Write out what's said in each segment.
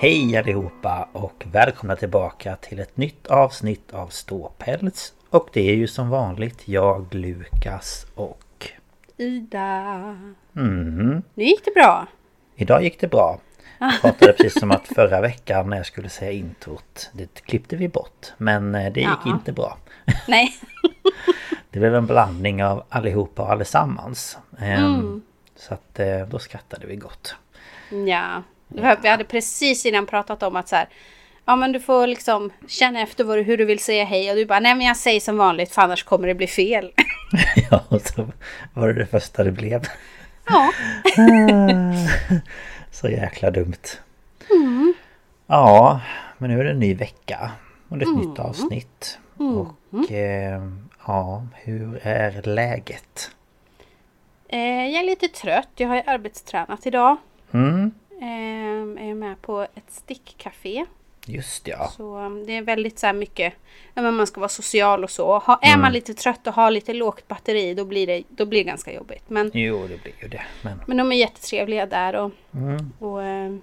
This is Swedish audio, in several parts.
Hej allihopa och välkomna tillbaka till ett nytt avsnitt av Ståpäls. Och det är ju som vanligt jag, Lukas och... Ida. Mm, Nu gick det bra. idag gick det bra. Jag pratade precis som att förra veckan när jag skulle säga introt, det klippte vi bort. Men eh, det gick Ja. inte bra. Nej. Det blev en blandning av allihopa och allesammans. Ehm, Mm. Så att eh, då skrattade vi gott. Ja. Vi hade precis innan pratat om att så här. Ja men du får liksom känna efter vad du, hur du vill säga hej. Och du bara nej men jag säger som vanligt för annars kommer det bli fel. Ja, och så var det det första det blev. Ja. Så jäkla dumt. Ja, men nu är det en ny vecka. Och det är ett nytt avsnitt. Och eh, ja, hur är läget? Eh, jag är lite trött. Jag har ju arbetstränat idag. Mm, Eh, jag är med på ett stickcafé. just ja. Så um, det är väldigt så här mycket. Men man ska vara social och så. Ha, är man lite trött och har lite lågt batteri då blir det, då blir det ganska jobbigt. Men Jo, det blir ju det. Men Men de är jättetrevliga där och, och eh,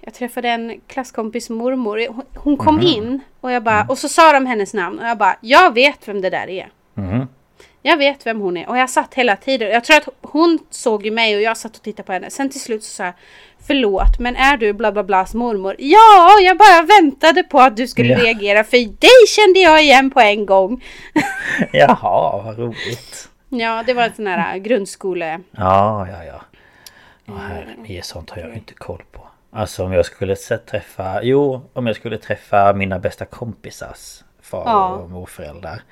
jag träffade en klasskompis mormor. Hon, kom in och jag bara, och så sa de hennes namn och jag bara, jag vet vem det där är. Mhm. Jag vet vem hon är och jag satt hela tiden. Jag tror att hon såg ju mig och jag satt och tittade på henne. Sen till slut så sa jag, förlåt men är du bla bla blas mormor? Ja, jag bara väntade på att du skulle Ja. reagera för dig kände jag igen på en gång. jaha, vad roligt. Ja, det var en sån här grundskole... Ja, ja, ja. Ja, herregud, sånt har jag inte koll på. Alltså om jag skulle träffa... Jo, om jag skulle träffa mina bästa kompisars far Ja. och morföräldrar.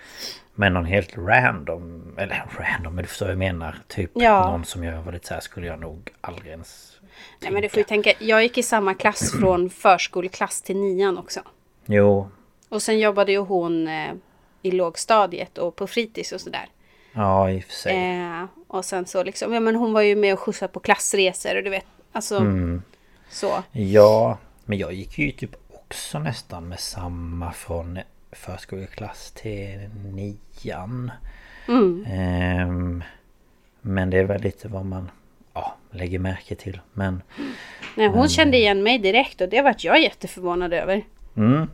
Men någon helt random... Eller random, men du förstår vad jag menar. Typ Ja. någon som jag var lite så här skulle jag nog aldrig ens... Nej men du får ju tänka, jag gick i samma klass från förskoleklass till nian också. Jo, Och sen jobbade ju hon eh, i lågstadiet och på fritids och sådär. ja i och för sig. Eh, och sen så liksom, ja men hon var ju med och skjutsade på klassresor och du vet, alltså Mm. så. Ja, men jag gick ju typ också nästan med samma från förskoleklass till nian. Mm. Ehm, men det är väl lite vad man ja, lägger märke till. Men Nej, hon kände igen mig direkt och det vart jag jätteförvånad över. mm,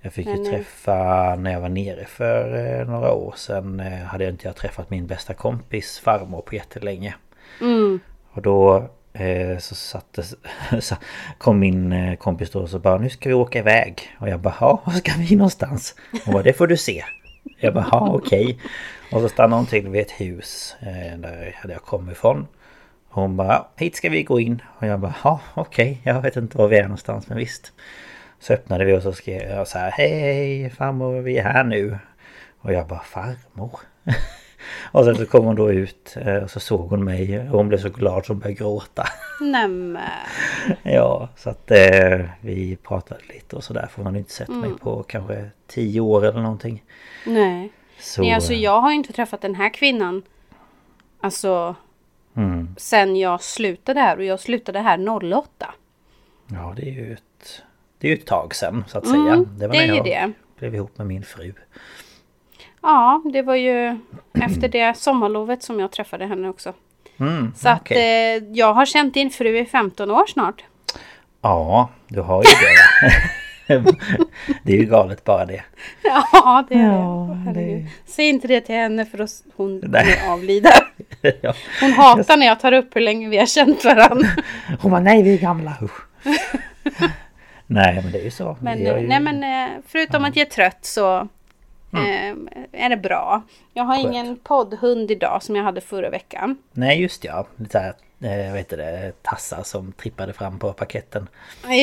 jag fick ju Men, eh, träffa när jag var nere för eh, några år sedan. Eh, hade jag inte jag träffat min bästa kompis farmor på jättelänge. Mm. Och då Eh, så satte, så kom min eh, kompis då och så bara nu ska vi åka iväg. Och jag bara ja, var ska vi någonstans? Hon bara det får du se. Jag bara ja okej. Och så stannade hon till vid ett hus eh, där jag kom ifrån. Och hon bara hit ska vi gå in. Och jag bara ja okej, jag vet inte var vi är någonstans men visst. Så öppnade vi och så skrev jag så här hej hej farmor vi är här nu. Och jag bara farmor. Och sen så kom hon då ut eh, och så såg hon mig och hon blev så glad så hon började gråta. Nämen. Ja, så att eh, vi pratade lite och sådär för hon hade inte sett Mm. mig på kanske tio år eller någonting. Nej. Så, Nej, alltså eh, jag har inte träffat den här kvinnan. Alltså Mm. Sen jag slutade här och jag slutade här 08. Ja, det är ju ett, det är ju ett tag sedan så att Mm, säga. Det var det är när ju jag det. blev ihop med min fru. Ja, det var ju efter det sommarlovet som jag träffade henne också. Mm, Så att okej. eh, jag har känt din fru i 15 år snart. Ja, du har ju det? Det är ju galet bara det. Ja, det är Ja, det. Säg inte det till henne för då s- hon kommer avlida. Hon hatar när jag tar upp hur länge vi har känt varandra. Hon bara nej vi är gamla. Nej men det är ju så. Men, ju- nej, men eh, förutom att jag är trött så eh, är det bra. Jag har Skönt. ingen poddhund idag som jag hade förra veckan. Nej just ja. Lite såhär, eh, vad heter det, tassar som trippade fram på paketten.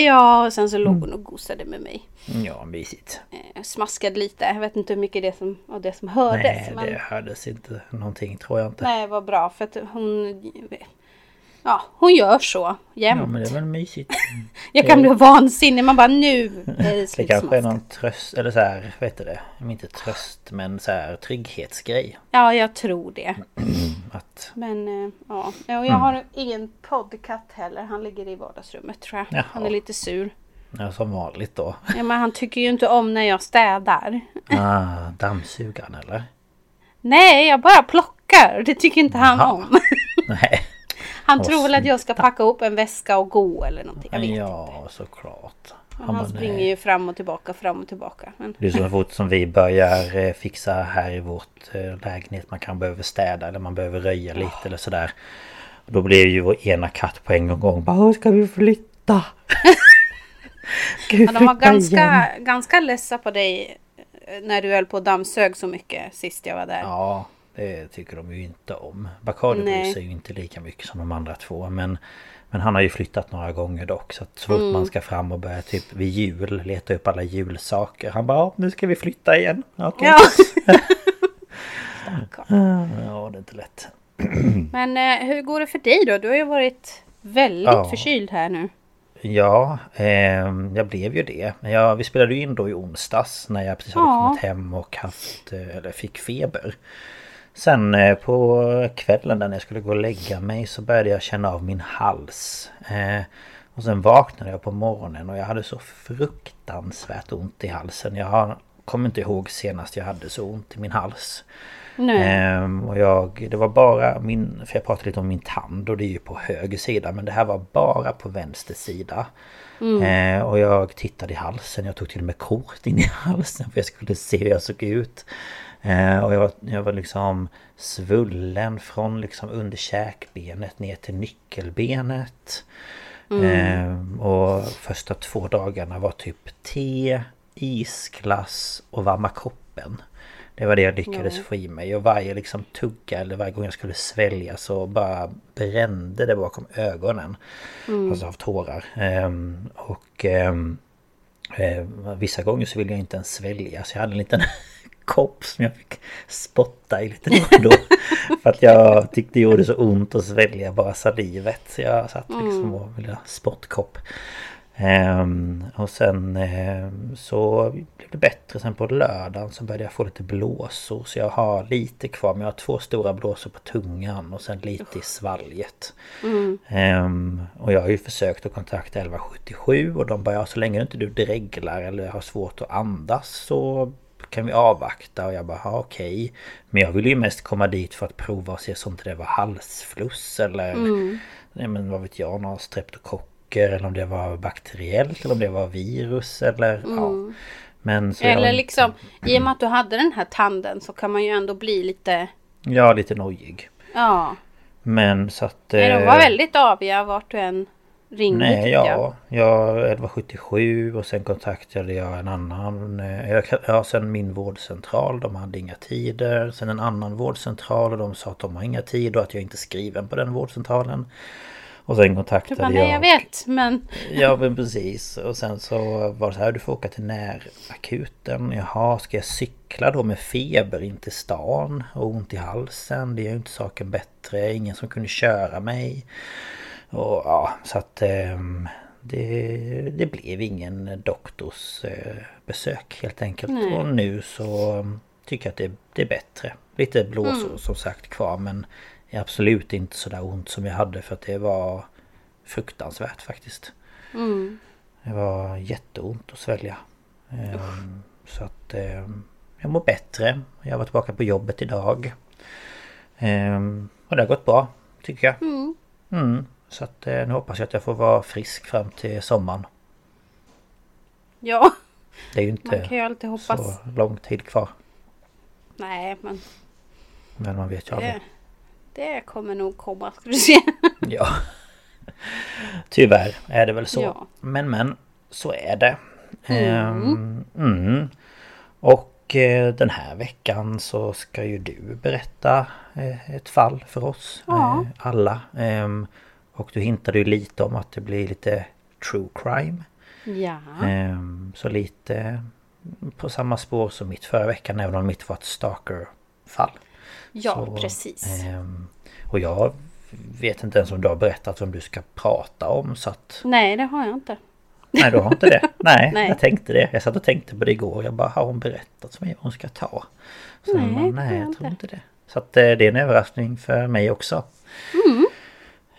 Ja, och sen så låg hon och gosade med mig. Ja, mysigt. Eh, smaskade lite. Jag vet inte hur mycket det som, av det som hördes. Nej, men... det hördes inte någonting tror jag inte. Nej, var bra för att hon... Ja, hon gör så jämt. Ja men det är väl mysigt. Jag kan bli vansinnig. Man bara nu är det Det slut kanske är någon tröst, eller så här, vad heter det? Inte tröst men så här trygghetsgrej. Ja, jag tror det. Att, Men eh, ja, och jag Mm. har ingen poddkatt heller. Han ligger i vardagsrummet tror jag. Jaha. Han är lite sur. ja, som vanligt då. Ja, men han tycker ju inte om när jag städar. Ah, dammsugaren eller? Nej, jag bara plockar. Det tycker inte han Jaha. om. Nej. Han tror väl att jag ska packa upp en väska och gå eller någonting. Jag vet inte. Ja, såklart. Men Han han springer nej. ju fram och tillbaka, fram och tillbaka. Men... Det är så fort som vi börjar eh, fixa här i vårt eh, lägenhet. Man kan behöva städa eller man behöver röja lite eller sådär. Och då blir ju vår ena katt på en gång bara "Åh, ska vi flytta? Ska vi Ja, de var ganska, igen? ganska ledsa på dig eh, när du höll på och dammsög så mycket sist jag var där. Ja, det tycker de ju inte om. Bacardi bryr Nej. sig ju inte lika mycket som de andra två. Men, men han har ju flyttat några gånger dock. Så att så fort Mm. man ska fram och börja typ vid jul leta upp alla julsaker. Han bara, "Ja, nu ska vi flytta igen. Okej. Ja. Ja, det är inte lätt. Men eh, hur går det för dig då? Du har ju varit väldigt Ja. förkyld här nu. Ja, ehm, jag blev ju det. Jag, vi spelade ju in då i onsdags när jag precis hade Ja. kommit hem och haft, eh, eller fick feber. Sen eh, på kvällen när jag skulle gå och lägga mig så började jag känna av min hals. Eh, och sen vaknade jag på morgonen och jag hade så fruktansvärt ont i halsen. Jag har, kommer inte ihåg senast jag hade så ont i min hals. Nej. Ehm, och jag, det var bara min, för jag pratade lite om min tand och det är ju på höger sida men det här var bara på vänster sida. Ehm, och jag tittade i halsen, jag tog till och med kort in i halsen för jag skulle se hur jag såg ut. Ehm, och jag var, jag var liksom svullen från liksom under käkbenet ner till nyckelbenet. Ehm, och första två dagarna var typ te, isglass och varma koppen. Det var det jag lyckades få i mig och varje liksom tugga eller varje gång jag skulle svälja så bara brände det bakom ögonen. Alltså av tårar. Ehm, och ehm, eh, vissa gånger så ville jag inte ens svälja så jag hade en liten kopp som jag fick spotta i lite då. För att jag tyckte det gjorde så ont att svälja bara salivet. Så jag satt liksom och ville ha spottkopp. Ehm, och sen ehm, så blev det bättre. Sen på lördagen så började jag få lite blåsor. Så jag har lite kvar. Men jag har två stora blåsor på tungan och sen lite i svalget. Ehm, och jag har ju försökt att kontakta 1177 och de bara ja, så länge inte du dreglar eller har svårt att andas så kan vi avvakta och jag bara ja, okej. Men jag ville ju mest komma dit för att prova och se så inte det var halsfluss eller nej men vad vet jag, någon streptokocker eller om det var bakteriellt eller om det var virus eller ja. Men Eller jag, liksom, i och med att du hade den här tanden så kan man ju ändå bli lite... Ja, lite nojig. Ja. Men så att... Nej, de eh, var väldigt aviga vart du än ringde Nej, ja. jag. Jag 1177 och sen kontaktade jag en annan. eh, jag- Ja, sen min vårdcentral. De hade inga tider. Sen en annan vårdcentral och de sa att de har inga tider och att jag inte är skriven på den vårdcentralen. Och sen kontaktade bara, jag... nej jag vet men... Ja men precis. Och sen så var det så här, du får åka till närakuten. Jaha, ska jag cykla då med feber in till stan och ont i halsen? Det gör ju inte saken bättre. Ingen som kunde köra mig. Och ja, så att ehm, det, det blev ingen doktors eh, besök helt enkelt. Nej. Och nu så mm, tycker jag att det, det är bättre. Lite blåsor som sagt kvar men är absolut inte så där ont som jag hade för att det var fruktansvärt faktiskt. Mm. Det var jätteont att svälja. Ehm, så att ehm, jag mår bättre. Jag var tillbaka på jobbet idag. Ehm, och det har gått bra, tycker jag. Mm. Mm. Så att eh, nu hoppas jag att jag får vara frisk fram till sommaren. Ja, Det är ju man inte kan ju alltid hoppas. så lång tid kvar. Nej, men Men man vet ju aldrig. det kommer nog komma, ska du se. Ja. Tyvärr är det väl så. Ja. Men men, så är det. Ehm, mm. Och eh, den här veckan så ska ju du berätta eh, ett fall för oss. Ja. Alla. Och du hintade ju lite om att det blir lite true crime. Ja. Ehm, Så lite på samma spår som mitt förra veckan även om mitt var ett stalker-fall. Ja, Så, precis. ehm, Och jag vet inte ens om du har berättat vem du ska prata om så att... Nej, det har jag inte. Nej du har inte det? Nej, Nej. jag tänkte det. Jag satt och tänkte på det igår. Jag bara, har hon berättat för mig vad hon ska ta? Så Nej, bara, nej jag tror inte. inte det. Så att eh, det är en överraskning för mig också. Mm.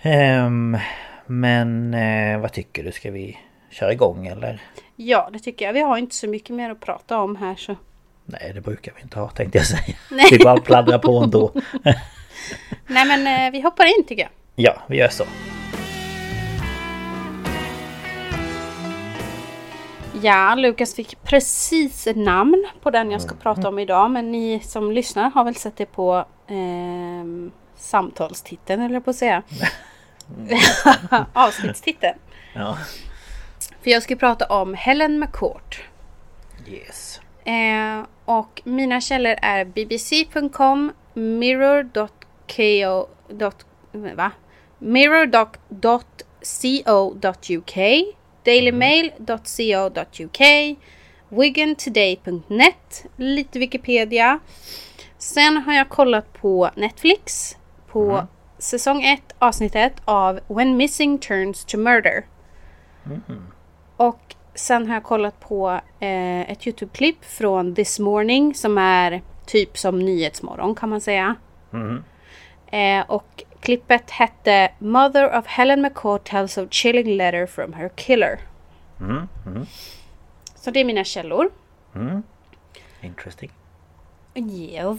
Ehm, men eh, vad tycker du? Ska vi köra igång eller? Ja, det tycker jag. Vi har inte så mycket mer att prata om här så. Nej det brukar vi inte ha tänkte jag säga. Vi bara pladdrar på ändå. Nej, men eh, vi hoppar in tycker jag. Ja, vi gör så. Ja, Lukas fick precis ett namn på den jag ska prata om idag. Men ni som lyssnar har väl sett det på ehm, samtalstiteln eller på att säga. Avsnittstiteln. Ja. För jag ska prata om Helen McCourt. Yes. Eh, och mina källor är bbc.com, mirror.co. Va? Mirror.co.uk, dailymail.co.uk, wigantoday.net, lite Wikipedia. Sen har jag kollat på Netflix på säsong 1 avsnitt 1 av When Missing Turns to Murder. Och sen har jag kollat på eh, ett Youtube-klipp från This Morning som är typ som Nyhetsmorgon kan man säga. Eh, och klippet hette Mother of Helen McCall tells a chilling letter from her killer. Så det är mina källor. Interesting. Yes.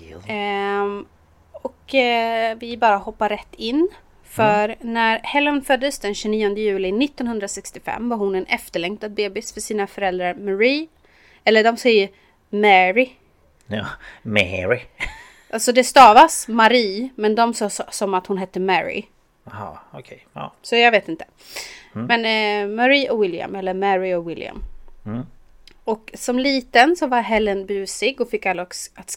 Yes. Ehm, och eh, vi bara hoppar rätt in. För när Helen föddes den 29 juli 1965 var hon en efterlängtad bebis för sina föräldrar Marie. Eller de säger Mary. Ja, Mary. Alltså det stavas Marie men de sa som att hon hette Mary. Jaha, okej. Ja. Så jag vet inte. Men eh, Marie och William, eller Mary och William. Och som liten så var Helen busig och fick alla att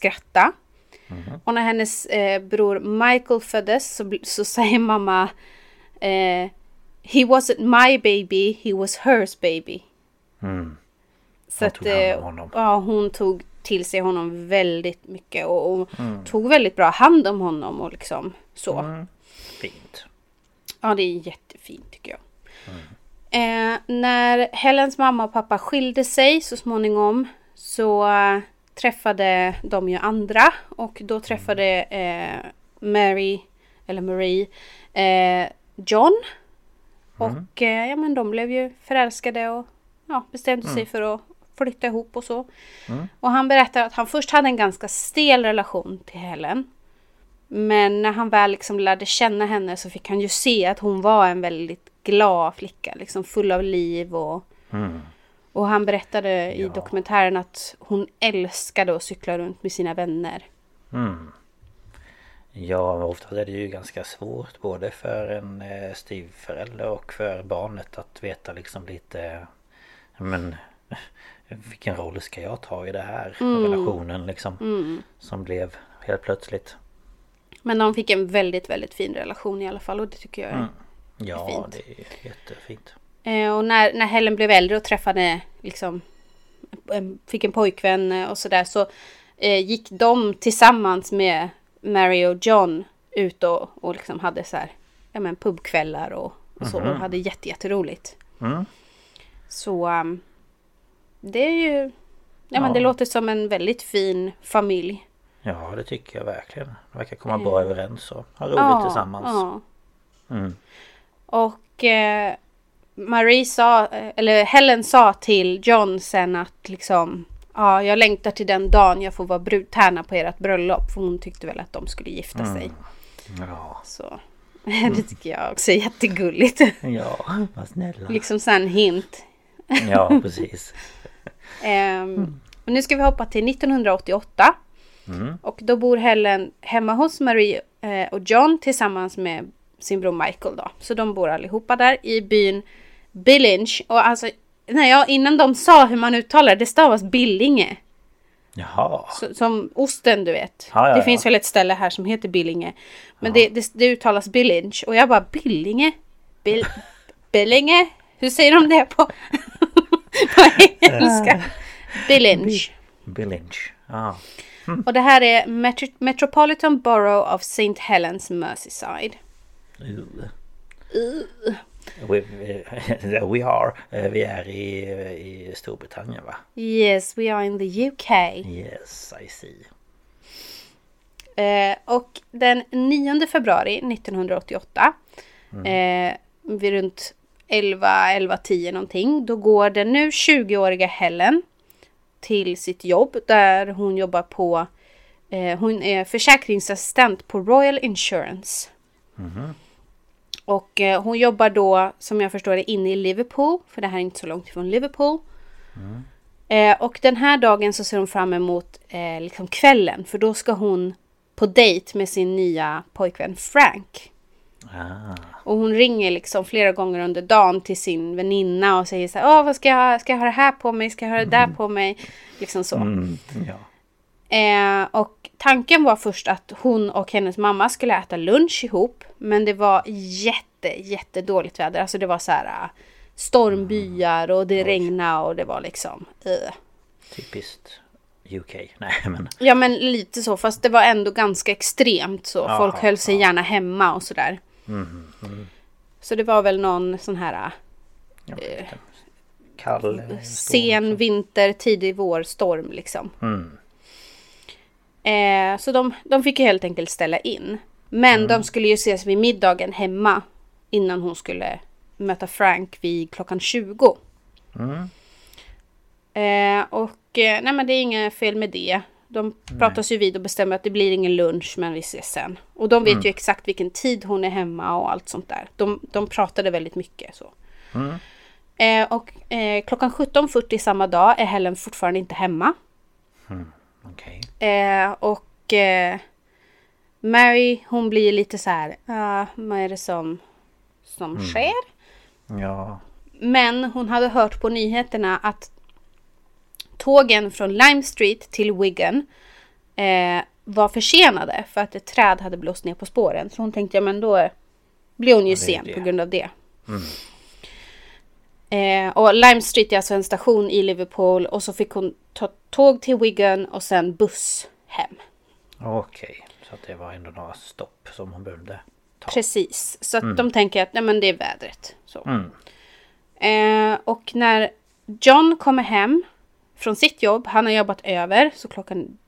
att skratta. Och när hennes eh, bror Michael föddes så, så säger mamma eh, He wasn't my baby, he was hers baby. Så Hon att, tog hand om eh, honom. Ja, hon tog till sig honom väldigt mycket och, och tog väldigt bra hand om honom och liksom så. Fint. Ja, det är jättefint tycker jag. Eh, när Helens mamma och pappa skilde sig så småningom så träffade de ju andra och då träffade eh, Mary, eller Marie, eh, John. Och eh, ja men de blev ju förälskade och ja, bestämde sig för att flytta ihop och så. Och han berättar att han först hade en ganska stel relation till Helen. Men när han väl liksom lärde känna henne så fick han ju se att hon var en väldigt glad flicka. Liksom full av liv och... Och han berättade i dokumentären att hon älskade att cykla runt med sina vänner. Ja, men ofta är det ju ganska svårt både för en eh, styvförälder och för barnet att veta liksom lite Men vilken roll ska jag ta i det här relationen liksom Som blev helt plötsligt. Men de fick en väldigt, väldigt fin relation i alla fall och det tycker jag är Ja, fint. det är jättefint och när, när Helen blev äldre och träffade liksom en- Fick en pojkvän eh, och sådär så eh, gick de tillsammans med Mary och John ut och, och liksom hade så här Ja men pubkvällar och, och så och hade jätte, jätteroligt. Så um, Det är ju Ja men Ja. det låter som en väldigt fin familj. Ja det tycker jag verkligen. De verkar komma bra överens och ha roligt tillsammans. Ja. Mm. Och eh, Marie sa, eh, eller Helen sa till John sen att liksom Ja, jag längtar till den dagen jag får vara brudtärna på ert bröllop. För hon tyckte väl att de skulle gifta sig. Ja, Så det tycker jag också är jättegulligt. ja vad snälla. liksom sen hint. Ja precis. Ehm, och nu ska vi hoppa till 1988. Och då bor Helen hemma hos Marie eh, och John tillsammans med sin bror Michael då. Så de bor allihopa där i byn Billinge. Och alltså, när jag, innan de sa hur man uttalar det, stavas Billinge. Jaha. Så, som osten du vet. Ja, ja, det ja. finns väl ett ställe här som heter Billinge. Men det, det, det uttalas Billinge. Och jag bara Billinge? Bill, Billinge? Hur säger de det på, på engelska? Billinge. Billinge. Ja. Och det här är Metro- Metropolitan Borough of St. Helens Merseyside. Uh. We, we, we are. eh, Vi är i, i Storbritannien va? Yes, we are in the UK. Yes, I see. Eh, och den 9 februari 1988, eh, vid runt 11, 11, 10 någonting, då går den nu 20-åriga Helen till sitt jobb där hon jobbar på, eh, hon är försäkringsassistent på Royal Insurance. Och eh, hon jobbar då, som jag förstår det, inne i Liverpool, för det här är inte så långt ifrån Liverpool. Eh, och den här dagen så ser hon fram emot eh, liksom kvällen, för då ska hon på dejt med sin nya pojkvän Frank. Ah, Och hon ringer liksom flera gånger under dagen till sin väninna och säger så här, Åh, vad ska jag? Ska jag ha det här på mig? Ska jag ha det där på mig? Liksom så. mm, ja. Och tanken var först att hon och hennes mamma skulle äta lunch ihop. Men det var jätte, jätte dåligt väder. Alltså det var så här äh, stormbyar och det regnade och det var liksom... Uh. Typiskt UK. Nej men. Ja men lite så, fast det var ändå ganska extremt så. Jaha, Folk höll sig ja. gärna hemma och sådär. Så det var väl någon sån här lite Kall. storm. sen vinter, tidig vårstorm liksom. Mm. Eh, så de, de fick ju helt enkelt ställa in. Men de skulle ju ses vid middagen hemma innan hon skulle möta Frank vid klockan 20. Eh, och eh, nej men det är inget fel med det. De pratas ju vid och bestämmer att det blir ingen lunch men vi ses sen. Och de vet ju exakt vilken tid hon är hemma och allt sånt där. De, de pratade väldigt mycket så. Eh, och eh, klockan 17.40 samma dag är Helen fortfarande inte hemma. Okej. Eh, och eh, Mary hon blir lite så här, ah, vad är det som, som sker? Ja. Men hon hade hört på nyheterna att tågen från Lime Street till Wigan eh, var försenade för att ett träd hade blåst ner på spåren. Så hon tänkte, ja men då blir hon ju sen det. på grund av det. Eh, och Lime Street är alltså en station i Liverpool och så fick hon ta tåg till Wigan och sen buss hem. Okej. Så att det var ändå några stopp som hon behövde ta. Precis, så att de tänker att nej, men det är vädret. Så. Mm. Eh, och när John kommer hem från sitt jobb, han har jobbat över så klockan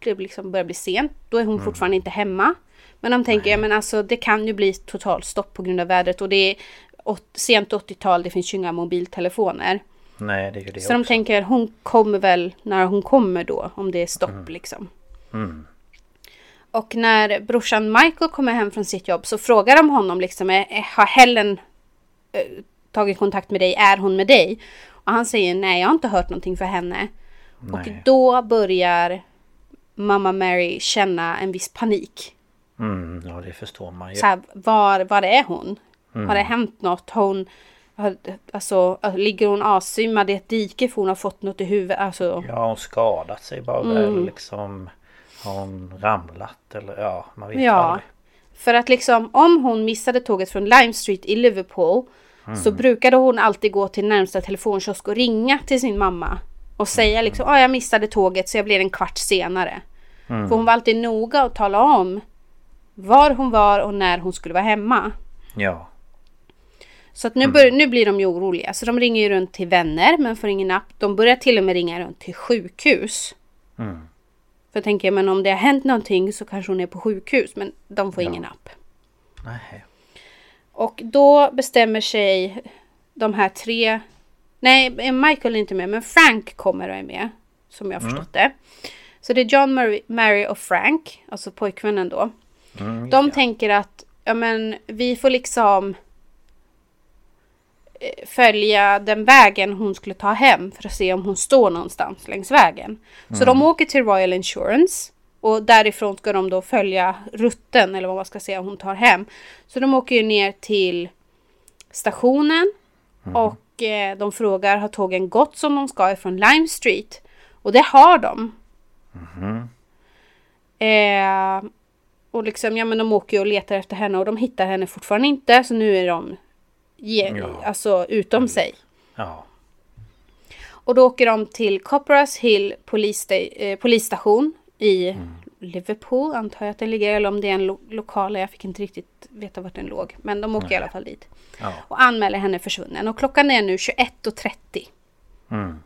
liksom börjar bli sent. Då är hon fortfarande inte hemma. Men de tänker, ja men alltså det kan ju bli totalstopp på grund av vädret och det är åt, sent 80-tal, det finns ju inga mobiltelefoner. Nej det är ju det Så de också. tänker, hon kommer väl när hon kommer då, om det är stopp liksom. Och när brorsan Michael kommer hem från sitt jobb så frågar de honom liksom, "Eh, eh, har Helen eh, tagit kontakt med dig? Är hon med dig? Och han säger, nej jag har inte hört någonting för henne. Och Nej. då börjar mamma Mary känna en viss panik. Mm, ja det förstår man ju. Så här, var, var är hon? Har Mm. det hänt något? Har hon, har, alltså, ligger hon avsvimmad i ett dike för hon har fått något i huvudet? Alltså, Ja, hon skadat sig bara Mm. eller liksom Har hon ramlat eller ja, man vet Ja. aldrig. För att liksom om hon missade tåget från Lime Street i Liverpool så brukade hon alltid gå till närmsta telefonkiosk och ringa till sin mamma. Och säga liksom, ja jag missade tåget så jag blir en kvart senare. För hon var alltid noga att tala om var hon var och när hon skulle vara hemma. Ja. Så att nu, bör, nu blir de ju oroliga. Så de ringer ju runt till vänner men får ingen napp. De börjar till och med ringa runt till sjukhus. För jag tänker, men om det har hänt någonting så kanske hon är på sjukhus. Men de får ingen app. Nej. Och då bestämmer sig de här tre... Nej, Michael är inte med, men Frank kommer och är med. Som jag har förstått det. Så det är John, Mary, Mary och Frank, alltså pojkvännen då. de tänker att ja, men, vi får liksom följa den vägen hon skulle ta hem för att se om hon står någonstans längs vägen. Så de åker till Royal Insurance och därifrån ska de då följa rutten eller vad man ska säga hon tar hem. Så de åker ju ner till stationen och eh, de frågar har tågen gått som de ska ifrån Lime Street? Och det har de. Eh, och liksom, ja men de åker ju och letar efter henne och de hittar henne fortfarande inte. Så nu är de ge, Ja. alltså utom sig. Ja. Och då åker de till Copperas Hill eh, polisstation i Liverpool antar jag att den ligger. Eller om det är en lo- lokal. Jag fick inte riktigt veta vart den låg. Men de åker i alla fall dit. Ja. Och anmäler henne försvunnen. Och klockan är nu 21.30. Mm.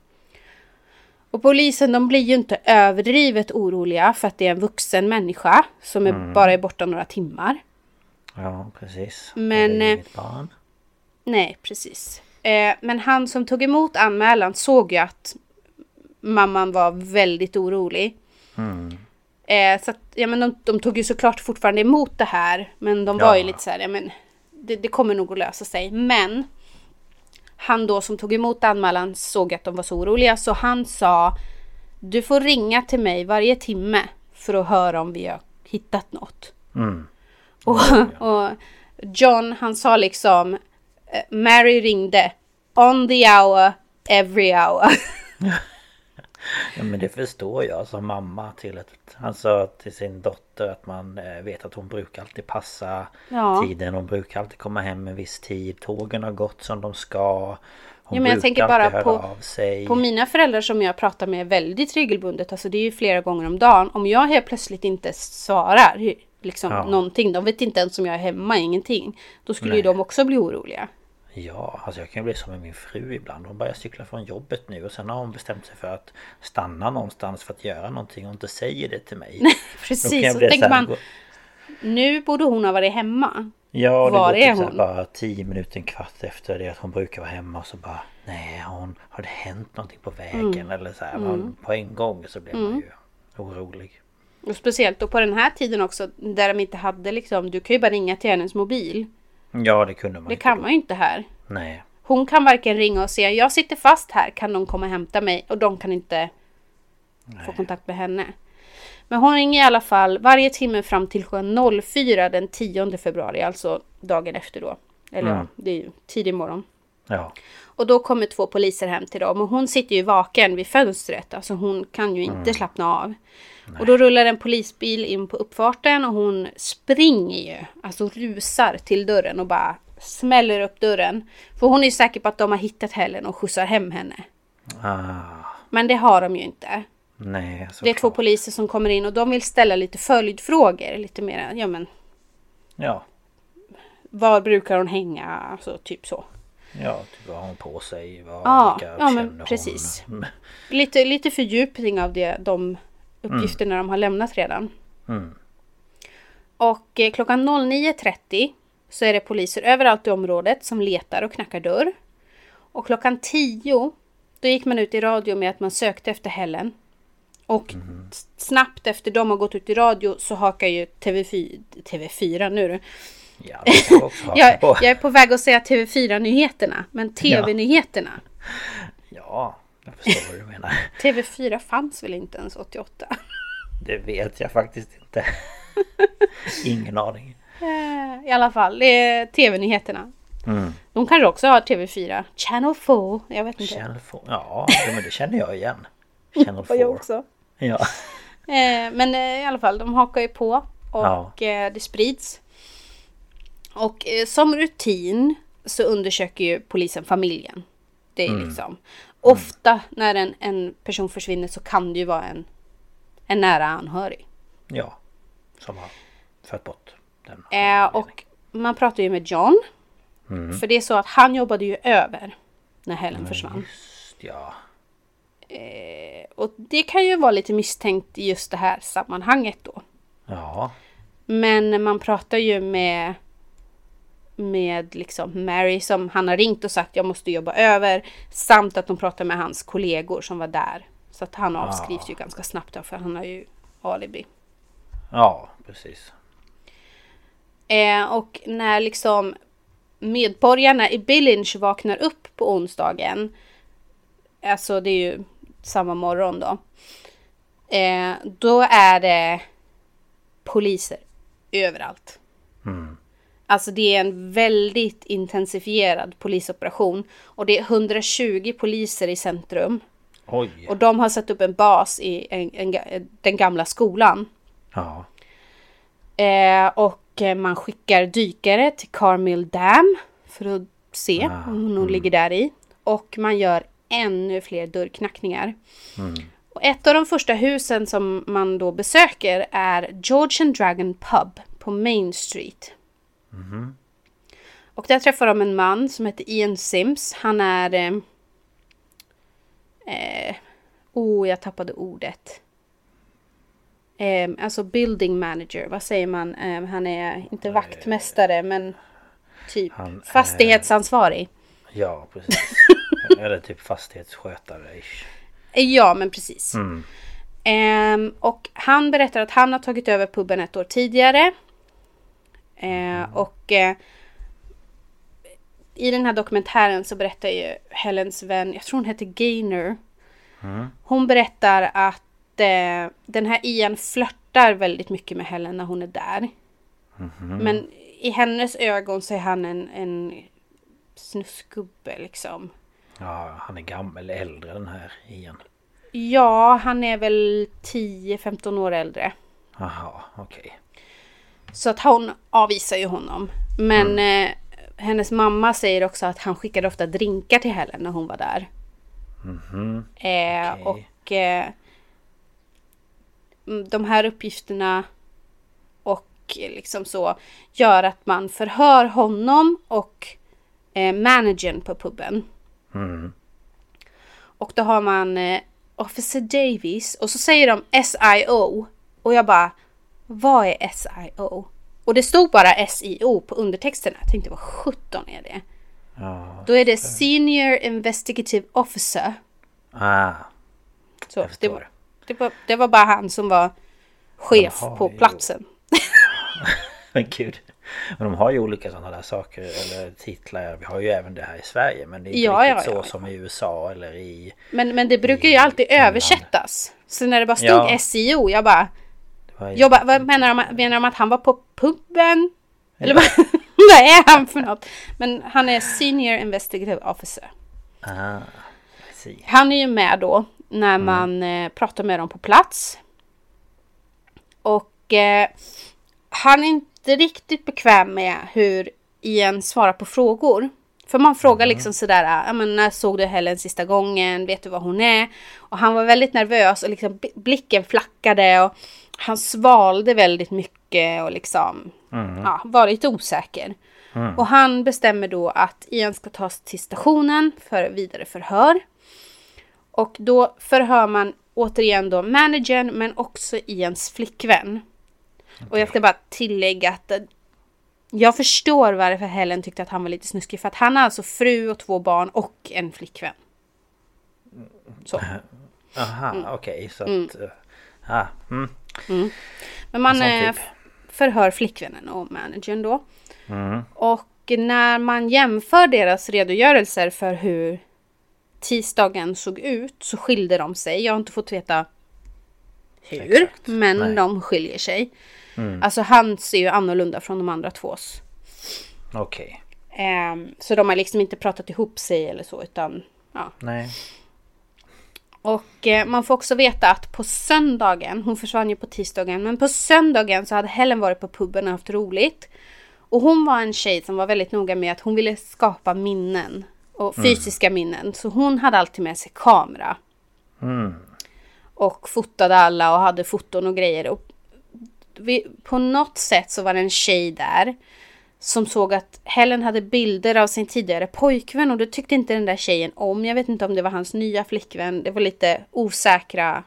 Och polisen de blir ju inte överdrivet oroliga för att det är en vuxen människa som är, bara är borta några timmar. Ja, precis. Men, eh, barn. Nej, precis. Eh, men han som tog emot anmälan såg ju att mamman var väldigt orolig. Eh, så att, ja, men de, de tog ju såklart fortfarande emot det här. Men de var ju Ja. lite så här, ja, men det, det kommer nog att lösa sig. Men han då som tog emot anmälan såg att de var så oroliga. Så han sa, du får ringa till mig varje timme för att höra om vi har hittat något. Mm. Och, och John han sa liksom Mary ringde on the hour, every hour. Ja, men det förstår jag som mamma till ett... Han sa till sin dotter att man eh, vet att hon brukar alltid passa Ja. tiden. Hon brukar alltid komma hem en viss tid. Tågen har gått som de ska. Hon Ja, men jag tänker bara på-. På mina föräldrar som jag pratar med väldigt regelbundet, alltså det är ju flera gånger om dagen. Om jag helt plötsligt inte svarar liksom Ja. någonting, de vet inte ens om jag är hemma, ingenting. Då skulle ju Nej. de också bli oroliga. Ja, alltså jag kan bli som med min fru ibland. Hon börjar cykla från jobbet nu och sen har hon bestämt sig för att stanna någonstans för att göra någonting och inte säger det till mig. Kan Precis, så tänker man, gå- nu borde hon ha varit hemma. Ja, det Var är typ hon? bara 10 minuter, en kvart efter det att hon brukar vara hemma och så bara Nej, hon, har det hänt någonting på vägen Mm. eller så här. Man, på en gång så blir man ju orolig. Och speciellt då på den här tiden också, där de inte hade liksom, du kan ju bara ringa till hennes mobil. Ja, det kunde man Det inte kan man ju inte här. Nej. Hon kan varken ringa och säga jag sitter fast här, kan någon komma och hämta mig? Och de kan inte få kontakt med henne. Men hon ringer i alla fall varje timme fram till klockan 04 den 10 februari, alltså dagen efter då. Eller ja, det är ju tidig morgon. Ja. Och då kommer två poliser hem till dem och hon sitter ju vaken vid fönstret. Alltså hon kan ju inte slappna av. Och då rullar en polisbil in på uppfarten och hon springer ju. Alltså rusar till dörren och bara smäller upp dörren. För hon är ju säker på att de har hittat Helen och skjutsar hem henne. Ah, Men det har de ju inte. nej, Det är två poliser som kommer in och de vill ställa lite följdfrågor. Lite mer, ja men Ja. var brukar hon hänga? Alltså typ så. Ja, typ vad har hon på sig? Vad, Ja, vilka ja, men känner precis. Hon? Lite, lite fördjupning av det, de uppgifterna de har lämnat redan. Mm. Och eh, klockan 09.30 så är det poliser överallt i området som letar och knackar dörr. Och klockan 10 då gick man ut i radio med att man sökte efter Helen. Och s- snabbt efter de har gått ut i radio så hakar ju TV4, TV4 nu. Ja, jag Jag, är på väg att säga TV4-nyheterna, men TV-nyheterna. Ja, jag förstår vad du menar. TV4 fanns väl inte ens 88? Det vet jag faktiskt inte. Ingen aning. Eh, I alla fall, det är TV-nyheterna. Mm. De kanske också har TV4. Channel 4, jag vet inte. Channel 4. Ja, men det känner jag igen. Channel 4. Och jag också. Ja. Eh, men eh, i alla fall, de hakar ju på och Ja. det sprids. Och eh, som rutin så undersöker ju polisen familjen. Det är Mm. liksom ofta när en, en person försvinner så kan det ju vara en, en nära anhörig. Ja. Som har fött bort den. Eh, och man pratar ju med John. Mm. För det är så att han jobbade ju över när Helen försvann. Just ja. Eh, och det kan ju vara lite misstänkt i just det här sammanhanget då. Ja. Men man pratar ju med med liksom Mary som han har ringt och sagt jag måste jobba över. Samt att de pratar med hans kollegor som var där. Så att han avskrivs ju ganska snabbt då, för han har ju alibi. Ja, precis. Eh, och när liksom medborgarna i Billinge vaknar upp på onsdagen. Alltså det är ju samma morgon då. Eh, då är det poliser överallt. Alltså det är en väldigt intensifierad polisoperation. Och det är 120 poliser i centrum. Oj. Och de har satt upp en bas i en, en, den gamla skolan. Ja. Eh, och eh, man skickar dykare till Carmill Dam för att se om hon ligger där i. Och man gör ännu fler dörrknackningar. Och ett av de första husen som man då besöker är George and Dragon Pub på Main Street. Och där träffar de en man som heter Ian Sims. Han är... Eh, eh, oh, jag tappade ordet. Eh, alltså building manager, vad säger man? Eh, han är inte vaktmästare men typ Han fastighetsansvarig. Ja, precis. Eller typ fastighetsskötare ish. Ja, men precis. Ehm, och han berättar att han har tagit över puben ett år tidigare. Eh, och eh, i den här dokumentären så berättar ju Helens vän, jag tror hon heter Gaynor. Hon berättar att eh, den här Ian flörtar väldigt mycket med Helen när hon är där. Men i hennes ögon så är han en, en snuskgubbe liksom. Ja, han är gammal, äldre den här Ian. Ja, han är väl 10-15 år äldre. Jaha, okej. Så att hon avvisar ju honom. Men eh, hennes mamma säger också att han skickade ofta drinkar till Helen när hon var där. Eh, Okej. Och eh, mm, de här uppgifterna och eh, liksom så gör att man förhör honom och eh, managern på puben. Och då har man eh, Officer Davies och så säger de SIO. Och jag bara, vad är SIO? Och det stod bara SIO på undertexterna. Jag tänkte, vad 17 är det? Ja. Då är det Senior Investigative Officer. Ah, Så det, var, det, var, det var bara han som var chef Jaha, på platsen. Men gud. Men de har ju olika sådana där saker eller titlar. Vi har ju även det här i Sverige. Men det är inte Ja, riktigt ja, så ja, som i USA eller i... Men, men det brukar ju alltid översättas. Så när det bara stod. SIO, jag bara, var- jag bara vad menar de, menar de att han var på puben? Eller vad, vad är han för något? Men han är Senior Investigative Officer. Ah. Han är ju med då när man eh, pratar med dem på plats. Och eh, han är inte riktigt bekväm med hur Ian svarar på frågor. För man frågar liksom sådär, ja men när såg du Helen sista gången? Vet du vad hon är? Och han var väldigt nervös och liksom blicken flackade och han svalde väldigt mycket och liksom ja, var lite osäker. Och han bestämmer då att Ian ska tas till stationen för vidare förhör. Och då förhör man återigen då managern men också Ians flickvän. Och jag ska bara tillägga att eh, jag förstår varför Helen tyckte att han var lite snuskig. För att han har alltså fru och två barn och en flickvän. Så. Aha, okej. så att... eh, Ah, mm. Men man eh, typ. förhör flickvännen och managern då. Och när man jämför deras redogörelser för hur tisdagen såg ut så skilde de sig. Jag har inte fått veta hur, Exakt. men Nej. de skiljer sig. Alltså han ser ju annorlunda från de andra tvås. Okej. Ehm, så de har liksom inte pratat ihop sig eller så utan ja. Nej. Och eh, man får också veta att på söndagen, hon försvann ju på tisdagen, men på söndagen så hade Helen varit på puben och haft roligt. Och hon var en tjej som var väldigt noga med att hon ville skapa minnen. Och fysiska minnen. Så hon hade alltid med sig kamera. Och fotade alla och hade foton och grejer. Och vi, på något sätt så var det en tjej där. Som såg att Helen hade bilder av sin tidigare pojkvän och det tyckte inte den där tjejen om. Jag vet inte om det var hans nya flickvän. Det var lite osäkra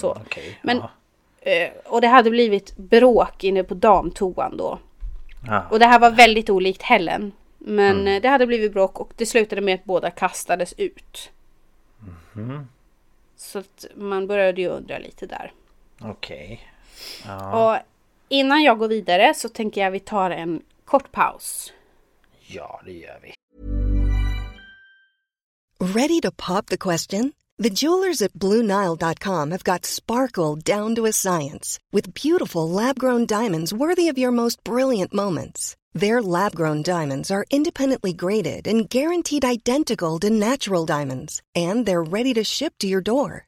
så. Okej, Men, ja. eh, och det hade blivit bråk inne på damtoan då. Ja. Och det här var väldigt olikt Helen. Men eh, det hade blivit bråk och det slutade med att båda kastades ut. Så att man började ju undra lite där. Okej. Och innan jag går vidare så tänker jag vi tar en kort paus. Ja, det gör vi. Ready to pop the question? The jewelers at BlueNile.com have got sparkle down to a science with beautiful lab grown diamonds worthy of your most brilliant moments. Their lab grown diamonds are independently graded and guaranteed identical to natural diamonds, and they're ready to ship to your door.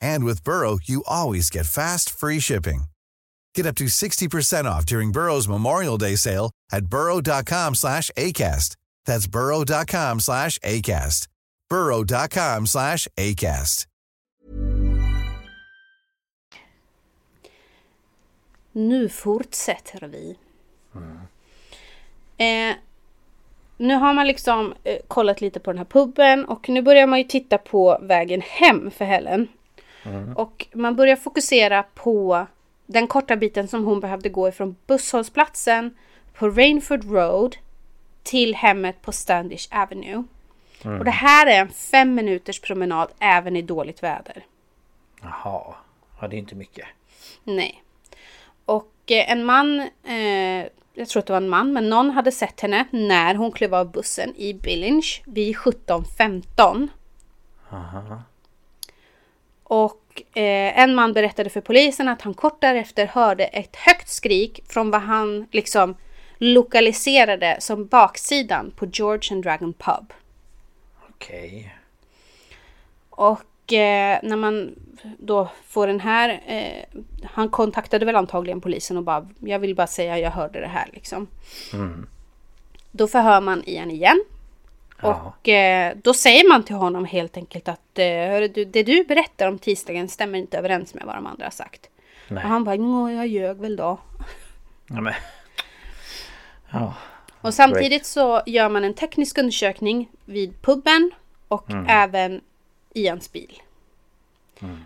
And with Burrow, you always get fast, free shipping. Get up to 60% off during Burrow's Memorial Day sale at burrow.com slash ACAST. That's burrow.com slash ACAST. burrow.com slash ACAST. Nu fortsätter vi. Eh, nu har man liksom eh, kollat lite på den här puben och nu börjar man ju titta på vägen hem för Helen. Och man börjar fokusera på den korta biten som hon behövde gå ifrån busshållplatsen på Rainford Road till hemmet på Standish Avenue. Och det här är en fem minuters promenad även i dåligt väder. Jaha. Ja, det är inte mycket. Nej. Och eh, en man, eh, jag tror att det var en man, men någon hade sett henne när hon klev av bussen i Billinge vid 17.15. Och eh, en man berättade för polisen att han kort därefter hörde ett högt skrik från vad han liksom lokaliserade som baksidan på George and Dragon Pub. Okej. Och eh, när man då får den här, eh, han kontaktade väl antagligen polisen och bara, jag vill bara säga jag hörde det här liksom. Då förhör man igen igen. Ja. Och eh, då säger man till honom helt enkelt att eh, du, det du berättar om tisdagen stämmer inte överens med vad de andra har sagt. Nej. Och han bara, "Nå, jag ljög väl då. Ja. Ja. Och samtidigt så gör man en teknisk undersökning vid puben och även i hans bil.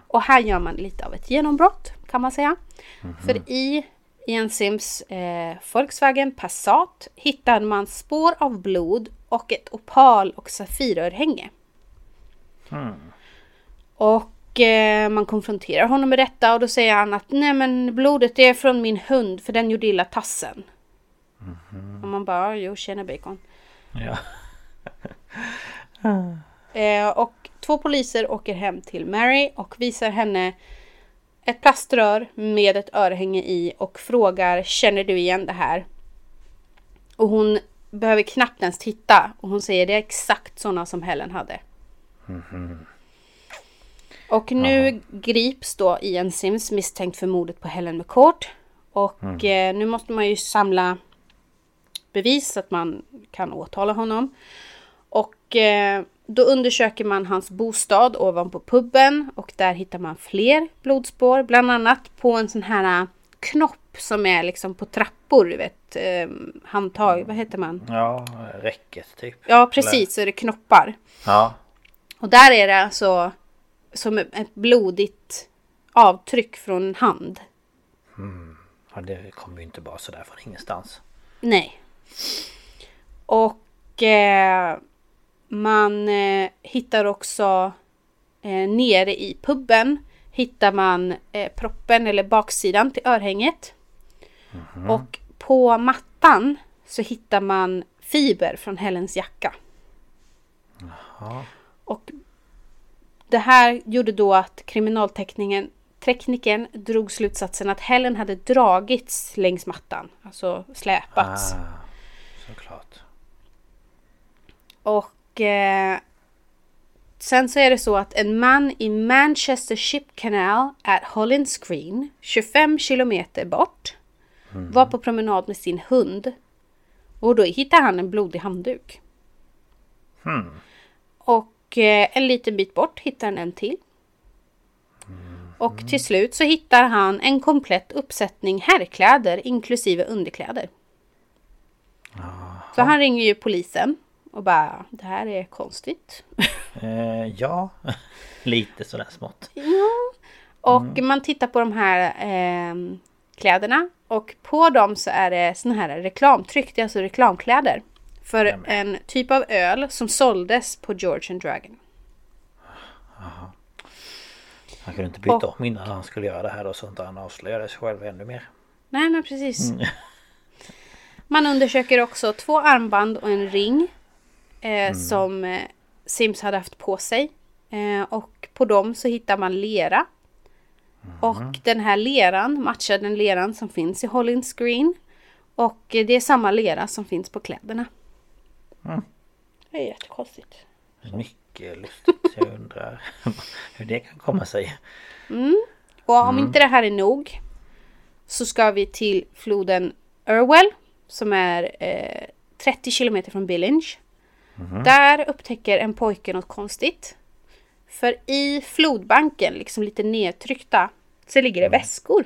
Och här gör man lite av ett genombrott kan man säga. För i Ian Sims eh, Volkswagen Passat hittade man spår av blod och ett opal och safirörhänge. Och eh, man konfronterar honom med detta och då säger han att nej men blodet är från min hund för den gjorde illa tassen. Och man bara, jo tjena bacon. Ja. Eh, och två poliser åker hem till Mary och visar henne ett plaströr med ett örhänge i och frågar känner du igen det här? Och hon behöver knappt ens titta och hon säger det är exakt sådana som Helen hade. Och nu grips då Ian Sims misstänkt för mordet på Helen McCourt. Och eh, nu måste man ju samla bevis så att man kan åtala honom. Och eh, då undersöker man hans bostad ovanpå puben och där hittar man fler blodspår. Bland annat på en sån här eh, knopp som är liksom på trappor, du vet. Eh, handtag, vad heter man? Ja, räcket typ. Ja, precis, så är det knoppar. Ja. Och där är det alltså som ett blodigt avtryck från en hand. ja, det kommer ju inte bara sådär från ingenstans. Nej. Och eh, man eh, hittar också eh, nere i puben hittar man eh, proppen eller baksidan till örhänget. Och på mattan så hittar man fiber från Helens jacka. Och det här gjorde då att kriminalteknikern teknikern drog slutsatsen att Helen hade dragits längs mattan. Alltså släpats. Ah, såklart. Och eh, sen så är det så att en man i Manchester Ship Canal at Hollins Green, 25 kilometer bort, var på promenad med sin hund. Och då hittar han en blodig handduk. Och eh, en liten bit bort hittar han en till. Och till slut så hittar han en komplett uppsättning herrkläder inklusive underkläder. Så han ringer ju polisen och bara det här är konstigt. Eh, ja, lite sådär smått. Och man tittar på de här eh, kläderna och på dem så är det såna här reklamtryck, det är alltså reklamkläder. För en typ av öl som såldes på George and Dragon. Han kunde inte byta Och- om innan han skulle göra det här och så inte han avslöjade sig själv ännu mer. Nej men precis. Man undersöker också två armband och en ring. Eh, Som eh, Sims hade haft på sig. Eh, och på dem så hittar man lera. Och den här leran matchar den leran som finns i Hollins Green. Och eh, det är samma lera som finns på kläderna. Det är jättekonstigt. Mycket lustigt. Jag undrar hur det kan komma sig. Och om inte det här är nog så ska vi till floden Irwell som är eh, 30 kilometer från Billinge. Där upptäcker en pojke något konstigt. För i flodbanken, liksom lite nedtryckta, så ligger det väskor.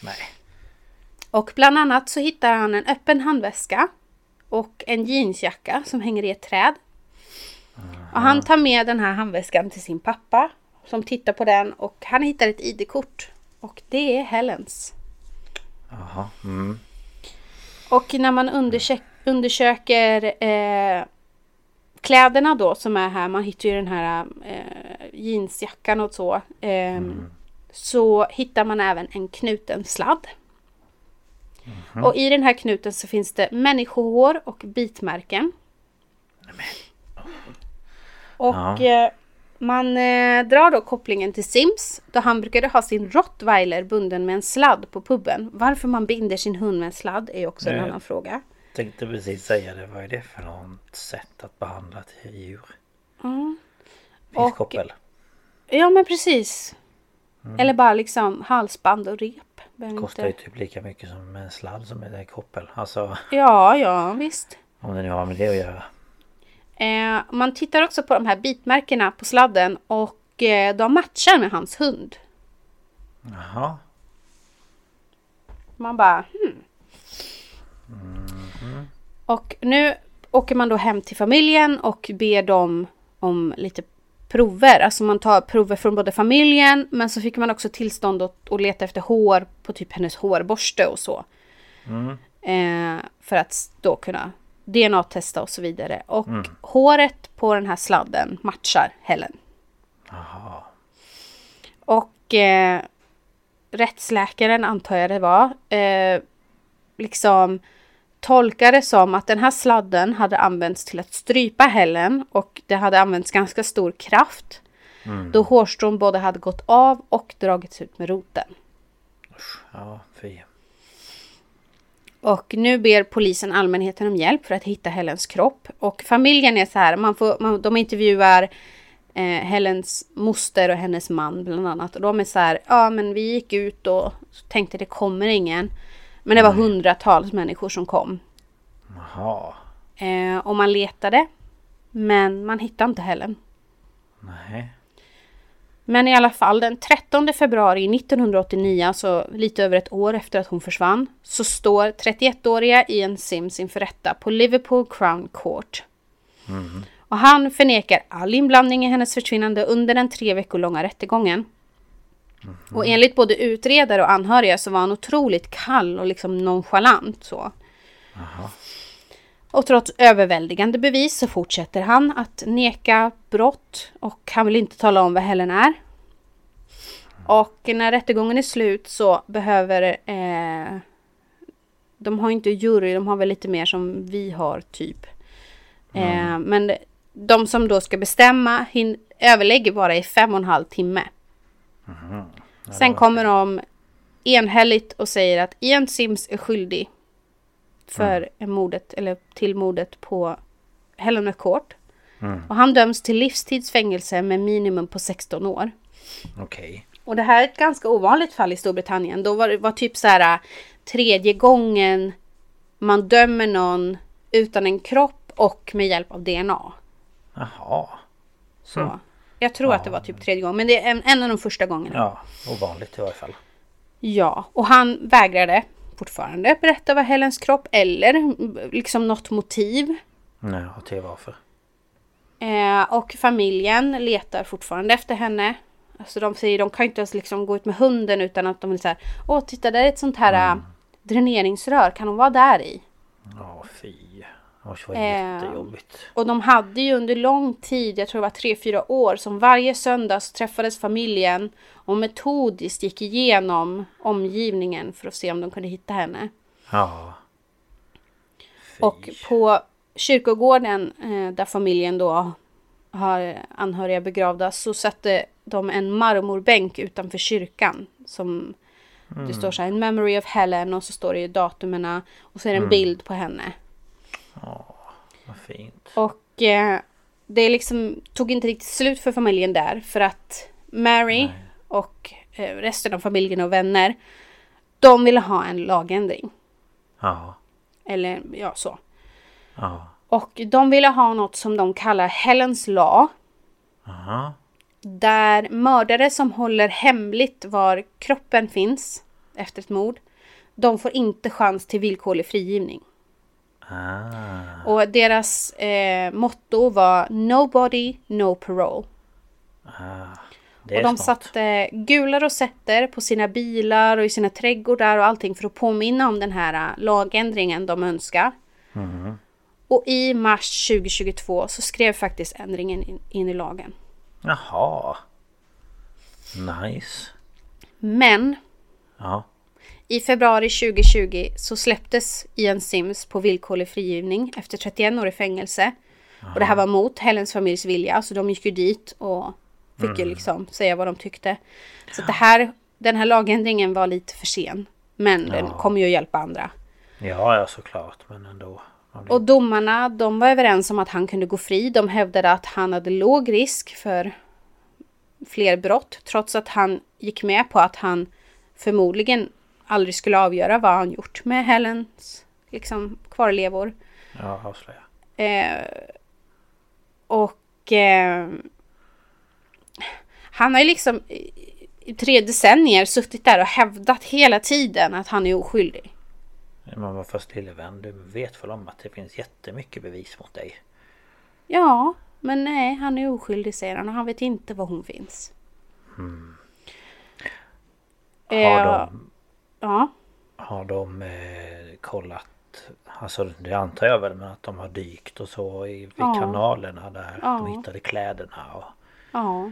Nej. Och bland annat så hittar han en öppen handväska och en jeansjacka som hänger i ett träd. Och han tar med den här handväskan till sin pappa som tittar på den och han hittar ett ID-kort. Och det är Helens. Jaha. Mm. Och när man undersök, undersöker eh, kläderna då som är här, man hittar ju den här eh, jeansjackan och så. Eh, Så hittar man även en knuten sladd. Och i den här knuten så finns det människohår och bitmärken. Och Ja. eh, man eh, drar då kopplingen till Sims då han brukade ha sin rottweiler bunden med en sladd på puben. Varför man binder sin hund med en sladd är också en annan fråga. Tänkte precis säga det. Vad är det för något sätt att behandla ett djur? Och- Fiskkoppel. Ja men precis. Eller bara liksom halsband och rep. Behöver Kostar ju inte... typ lika mycket som en sladd som är en koppel. Alltså Ja, ja visst. om det nu har med det att göra. Eh, man tittar också på de här bitmärkena på sladden och eh, de matchar med hans hund. Jaha. Man bara hmm. Och nu åker man då hem till familjen och ber dem om lite prover. Alltså man tar prover från både familjen men så fick man också tillstånd att, att leta efter hår på typ hennes hårborste och så. Eh, för att då kunna DNA-testa och så vidare. Och håret på den här sladden matchar Helen. Jaha. Och eh, rättsläkaren antar jag det var. Eh, liksom tolkade som att den här sladden hade använts till att strypa Helen och det hade använts ganska stor kraft. Då hårstrån både hade gått av och dragits ut med roten. Ja, fy. Och nu ber polisen allmänheten om hjälp för att hitta Helens kropp. Och familjen är så här, man får, man, de intervjuar eh, Helens moster och hennes man bland annat. Och de är så här, ja men vi gick ut och tänkte det kommer ingen. Men det var hundratals människor som kom. Jaha. Eh, och man letade. Men man hittade inte Helen. Nej. Men i alla fall den 13 februari 1989, alltså lite över ett år efter att hon försvann, så står 31-åriga Ian Sims inför rätta på Liverpool Crown Court. Och han förnekar all inblandning i hennes försvinnande under den tre veckor långa rättegången. Och enligt både utredare och anhöriga så var han otroligt kall och liksom nonchalant så. Och trots överväldigande bevis så fortsätter han att neka brott och han vill inte tala om vad Helen är. Och när rättegången är slut så behöver eh, de har inte jury, de har väl lite mer som vi har typ. Eh, men de som då ska bestämma hin- överlägger bara i fem och en halv timme. Sen kommer de enhälligt och säger att Ian Sims är skyldig för mordet, eller till mordet på Helen McCourt. Och han döms till livstidsfängelse med minimum på 16 år. Okej. Och det här är ett ganska ovanligt fall i Storbritannien. Då var det var typ så här äh, tredje gången man dömer någon utan en kropp och med hjälp av DNA. Jaha. Så jag tror att det var typ tredje gången, men det är en, en av de första gångerna. Ja, ovanligt i varje fall. Ja, och han vägrade fortfarande berätta vad Helens kropp eller liksom något motiv. Nej, och till varför. Eh, och familjen letar fortfarande efter henne. Alltså de säger de kan ju inte ens liksom gå ut med hunden utan att de vill säga Åh titta där är ett sånt här mm. dräneringsrör, kan hon vara där i? Ja, fy. Oj, vad Eh, jättejobbigt. Och de hade ju under lång tid, jag tror det var tre fyra år, som varje söndag så träffades familjen och metodiskt gick igenom omgivningen för att se om de kunde hitta henne. Ja. Fy. Och på kyrkogården eh, där familjen då har anhöriga begravda så satte de en marmorbänk utanför kyrkan som det står så här, in memory of Helen och så står det ju datumerna och så är det en bild på henne. Vad fint. Och eh, det liksom tog inte riktigt slut för familjen där för att Mary och eh, resten av familjen och vänner de ville ha en lagändring. Ja. Eller ja, så. Ja. Och de ville ha något som de kallar Helens lag. Aha. Där mördare som håller hemligt var kroppen finns efter ett mord. De får inte chans till villkorlig frigivning. Ah. Och deras eh, motto var Nobody, no parole. Det Och de smart. satte gula rosetter på sina bilar och i sina trädgårdar och allting för att påminna om den här äh, lagändringen de önskar. Mhm. Och i mars 2022 så skrev faktiskt ändringen in, in i lagen. Jaha. Nice. Men Ja. I februari 2020 så släpptes Ian Sims på villkorlig frigivning efter 31 år i fängelse. Och det här var mot Helens familjs vilja, så de gick ju dit och fick ju liksom säga vad de tyckte. Så det här, den här lagändringen var lite för sen. Men den kommer ju att hjälpa andra. Ja, ja såklart. Men ändå. Blir- Och domarna, de var överens om att han kunde gå fri. De hävdade att han hade låg risk för fler brott. Trots att han gick med på att han förmodligen aldrig skulle avgöra vad han gjort med Helens liksom, kvarlevor. Ja, avslöja. Eh, och eh, han har ju liksom i, tre decennier suttit där och hävdat hela tiden att han är oskyldig. Man var först lille vän. Du vet väl om att det finns jättemycket bevis mot dig? Ja, men nej, han är oskyldig säger han och han vet inte var hon finns. Har Eh, de, Ja, har de eh, kollat? Alltså det antar jag väl men att de har dykt och så i, vid Ja. kanalerna där Ja. de hittade kläderna och, ja,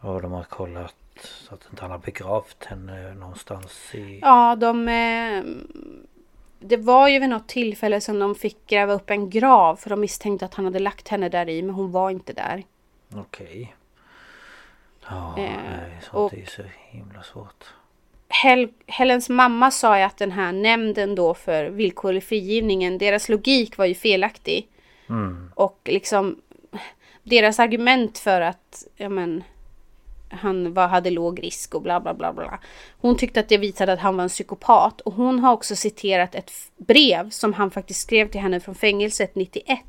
och de har kollat så att inte han har begravt henne någonstans i... ja, de... Eh, det var ju vid något tillfälle som de fick gräva upp en grav för de misstänkte att han hade lagt henne där i men hon var inte där. Okej. Ja, Eh, nej, sånt och- är ju så himla svårt. Hel Helens mamma sa ju att den här nämnden då för villkorlig frigivningen, deras logik var ju felaktig. Och liksom deras argument för att ja, men, han var, hade låg risk och bla bla bla bla. Hon tyckte att det visade att han var en psykopat och hon har också citerat ett brev som han faktiskt skrev till henne från fängelset 91.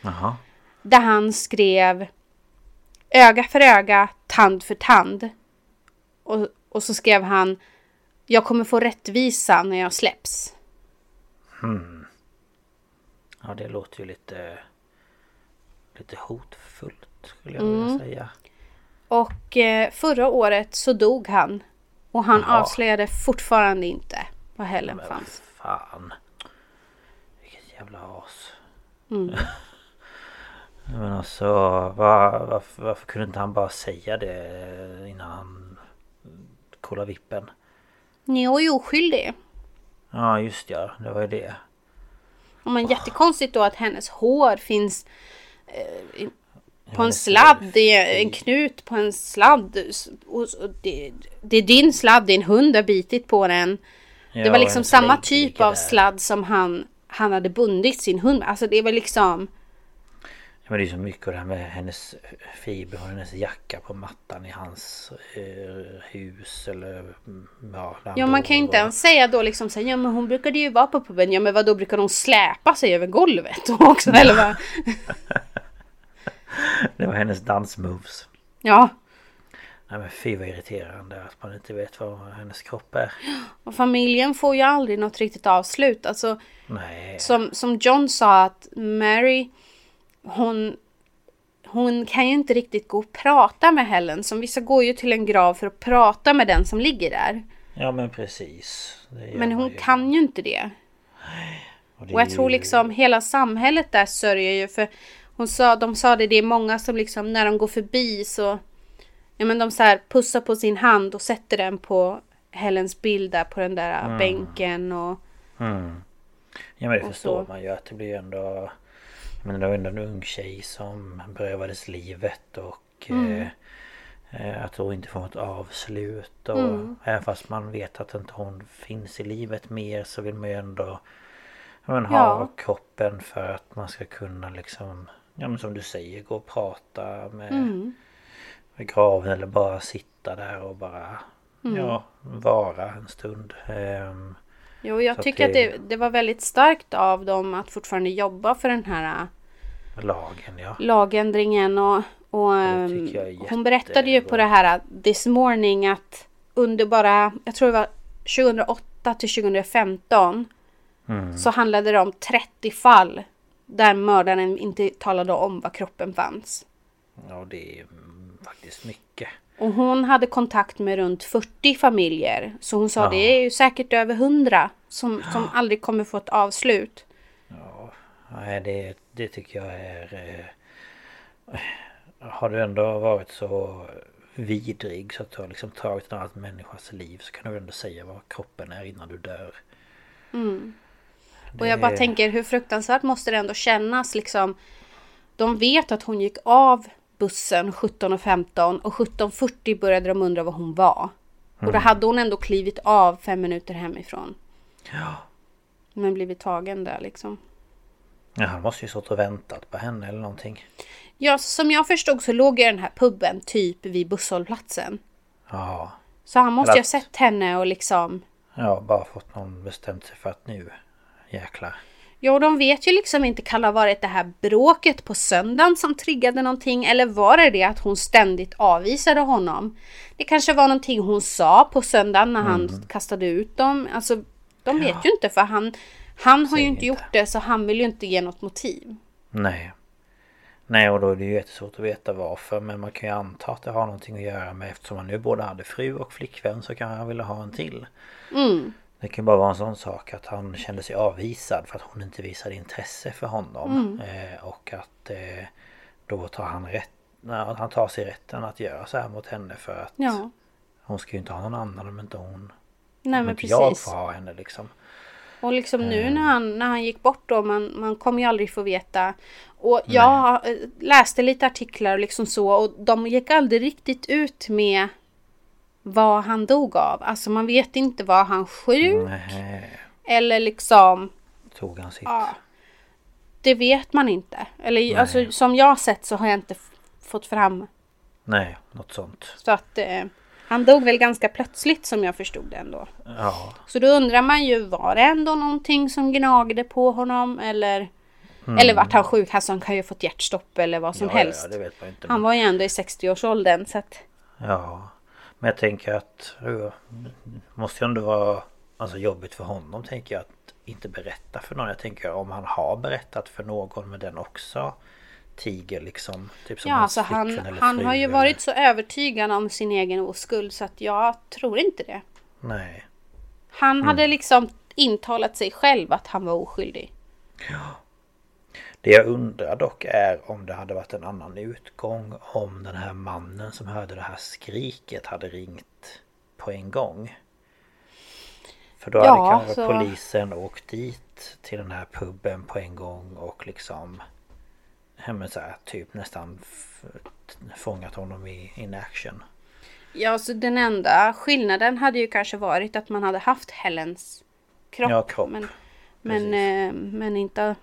Jaha. Där han skrev öga för öga, tand för tand. Och, och så skrev han Jag kommer få rättvisa när jag släpps. Ja det låter ju lite... Lite hotfullt skulle jag Mm. vilja säga. Och eh, förra året så dog han. Och han Jaha. avslöjade fortfarande inte var Helen Men vad fanns. fan. Vilket jävla as. Mm. Men alltså var, varför, varför kunde inte han bara säga det innan han kollade vippen? Ni är ju oskyldig. Ja just ja, det var ju det. Och men jättekonstigt då att hennes hår finns eh, på en sladd, i en knut på en sladd. Och, det, det är din sladd, din hund har bitit på den. det Ja, var liksom samma typ av sladd som han, han hade bundit sin hund. Alltså det var liksom... Men det är så mycket det här med hennes fiber och hennes jacka på mattan i hans eh, hus eller mm, ja, Ja man kan ju inte ens säga då liksom så här, ja men hon brukade ju vara på puben. Ja men vad då brukar hon släpa sig över golvet också eller vad? Det var hennes dansmoves. Ja. Nej men fy vad irriterande att man inte vet vad hennes kropp är. Och familjen får ju aldrig något riktigt avslut. Alltså Nej. som, som John sa att Mary hon hon kan ju inte riktigt gå och prata med Helen. Som vissa går ju till en grav för att prata med den som ligger där. Ja men precis. Men hon ju. kan ju inte det. det Och jag tror liksom hela samhället där sörjer ju för hon sa, de sa det, det är många som liksom när de går förbi så Ja men de så här pussar på sin hand och sätter den på Helens bild där på den där Mm. bänken och Mm. Ja men det Och förstår så. man ju att det blir ändå Men det var ändå en ung tjej som berövades livet och Mm. eh, eh, Att hon inte får ett avslut och Mm. även fast man vet att inte hon finns i livet mer så vill man ju ändå men, ha Ja. kroppen för att man ska kunna liksom Ja men som du säger gå och prata med, Mm. med graven eller bara sitta där och bara Mm. Ja vara en stund Ehm, Jo jag Så tycker att det- det, var väldigt starkt av dem att fortfarande jobba för den här Lagen ja lagändringen och, och ehm, hon berättade ju på det här This Morning att under bara, jag tror det var 2008 till 2015 Mm. så handlade det om 30 fall där mördaren inte talade om var kroppen fanns. Ja det är faktiskt mycket. Och hon hade kontakt med runt 40 familjer. Så hon sa Ja. det är ju säkert över 100 som, som aldrig kommer få ett avslut. Nej det, det tycker jag är... Eh, har du ändå varit så vidrig så att du har liksom tagit en annan människas liv så kan du ändå säga vad kroppen är innan du dör. Mm. Och jag bara Det- tänker hur fruktansvärt måste det ändå kännas liksom. De vet att hon gick av bussen 17.15 och 17.40 började de undra var hon var. Och då Mm. hade hon ändå klivit av fem minuter hemifrån. Ja. Men blivit tagen där liksom. ja han måste ju stått och väntat på henne eller någonting. Ja, som jag förstod så låg ju den här puben typ vid busshållplatsen. Ja. Så han måste ju ha sett henne och liksom... Ja bara fått någon bestämt sig för att nu jäklar. Ja, och de vet ju liksom inte kan det ha varit det här bråket på söndagen som triggade någonting eller var det det att hon ständigt avvisade honom? Det kanske var någonting hon sa på söndagen när han Mm. kastade ut dem. Alltså, de vet ju inte för han, han har ju Säger inte gjort det så han vill ju inte ge något motiv. Nej. Nej och då är det ju jättesvårt att veta varför men man kan ju anta att det har någonting att göra med eftersom han nu både hade fru och flickvän så kan han vilja ha en till. Mm. Det kan bara vara en sån sak att han kände sig avvisad för att hon inte visade intresse för honom. Mm. Eh, och att eh, då tar han rätt, nej, han tar sig rätten att göra så här mot henne för att Ja, hon ska ju inte ha någon annan om inte hon... nej men inte jag precis. får ha henne liksom. Och liksom nu Eh. när han, när han gick bort då, man, man kommer ju aldrig få veta. Och jag eh, läste lite artiklar och liksom så och de gick aldrig riktigt ut med vad han dog av. Alltså man vet inte var han sjuk Nej, eller liksom tog han sitt. Ja. Det vet man inte. Eller alltså som jag har sett så har jag inte fått fram. Nej, något sånt. Så att eh, han dog väl ganska plötsligt som jag förstod det ändå. Ja, Så då undrar man ju var det ändå någonting som gnagde på honom eller Mm. Eller vart han sjuk? Alltså han kan ju ha fått hjärtstopp eller vad som ja, helst. Ja. Han var ju ändå i 60-årsåldern så att Ja, men jag tänker att det måste ju ändå vara alltså, jobbigt för honom tänker jag att inte berätta för någon. Jag tänker om han har berättat för någon med den också tiger liksom. Typ som Ja, alltså han, han har ju eller- varit så övertygad om sin egen oskuld så att jag tror inte det. Nej. Han Mm. hade liksom intalat sig själv att han var oskyldig. Det jag undrar dock är om det hade varit en annan utgång om den här mannen som hörde det här skriket hade ringt på en gång. För då Ja, hade kanske så- polisen åkt dit till den här puben på en gång och liksom men så här, typ nästan fångat honom i in action. Ja, så den enda skillnaden hade ju kanske varit att man hade haft Helens kropp. Ja, kropp. Men, men, eh, men inte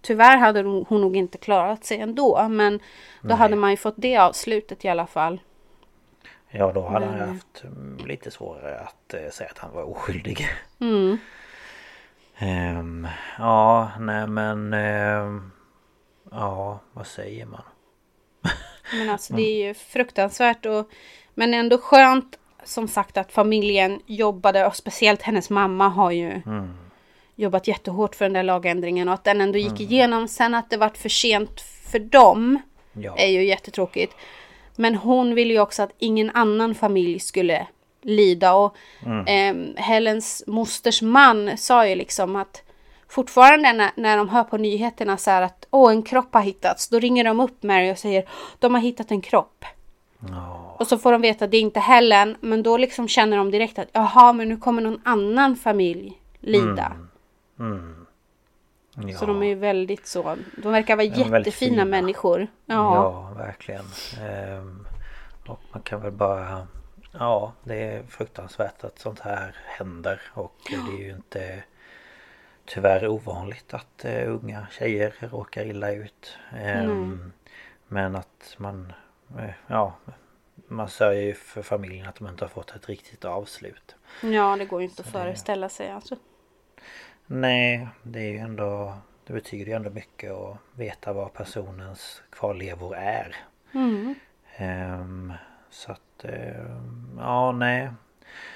tyvärr hade hon nog inte klarat sig ändå. Men då Nej. hade man ju fått det avslutet i alla fall. Ja då hade han ju Men- haft mm, lite svårare att eh, säga att han var oskyldig. Mm. Ehm, ja, nej men... ehm, ja, vad säger man? Men alltså det är ju fruktansvärt och Men ändå skönt som sagt att familjen jobbade och speciellt hennes mamma har ju Mm. Jobbat jättehårt för den där lagändringen och att den ändå gick igenom. Sen att det vart för sent för dem Ja. är ju jättetråkigt. Men hon ville ju också att ingen annan familj skulle lida och eh, Helens mosters man sa ju liksom att fortfarande när, när de hör på nyheterna så här att åh en kropp har hittats. Då ringer de upp Mary och säger de har hittat en kropp. Ja, Och så får de veta att det är inte Helen. Men då liksom känner de direkt att jaha men nu kommer någon annan familj lida. mm. Ja. Så de är ju väldigt så. De verkar vara väldigt jättefina fina. människor. Ja. Ja, verkligen. Ehm, och man kan väl bara... Ja, det är fruktansvärt att sånt här händer och det är ju inte tyvärr ovanligt att eh, unga tjejer råkar illa ut. Ehm, Men att man... Eh, ja, man sörjer ju för familjen att de inte har fått ett riktigt avslut. ja, det går ju inte att föreställa sig alltså. Nej, det är ju ändå... Det betyder ju ändå mycket att veta vad personens kvarlevor är. Mm. Ehm, så att... ehm, ja, nej.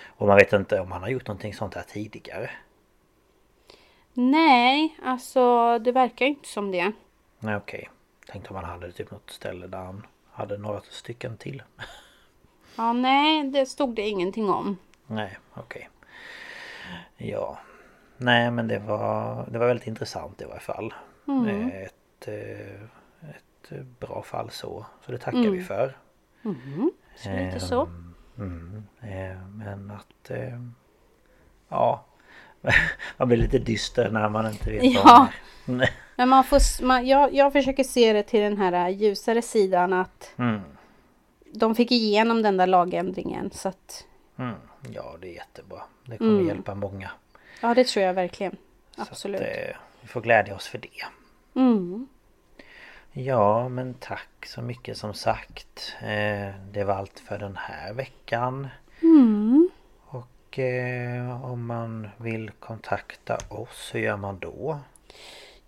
Och man vet inte om han har gjort någonting sånt här tidigare. Nej, alltså det verkar inte som det. Nej, okej. Tänkte om han hade typ något ställe där han hade några stycken till. Ja, nej, det stod det ingenting om. nej, okej. Ja. Nej, men det var, det var väldigt intressant i varje fall. Mm. Ett, eh, ett bra fall så. Så det tackar vi för. Mm. Så lite så. Ehm, Mm, eh, men att... Eh, ja. man blir lite dyster när man inte vet Ja. vad. Men man får, man, jag, jag försöker se det till den här ljusare sidan att Mm, de fick igenom den där lagändringen. Så att, mm, ja, det är jättebra. Det kommer Mm. hjälpa många. Ja, det tror jag verkligen. Absolut. att, eh, vi får glädja oss för det. Mm. Ja, men tack så mycket som sagt. Eh, det var allt för den här veckan. Mm. Och eh, om man vill kontakta oss, hur gör man då?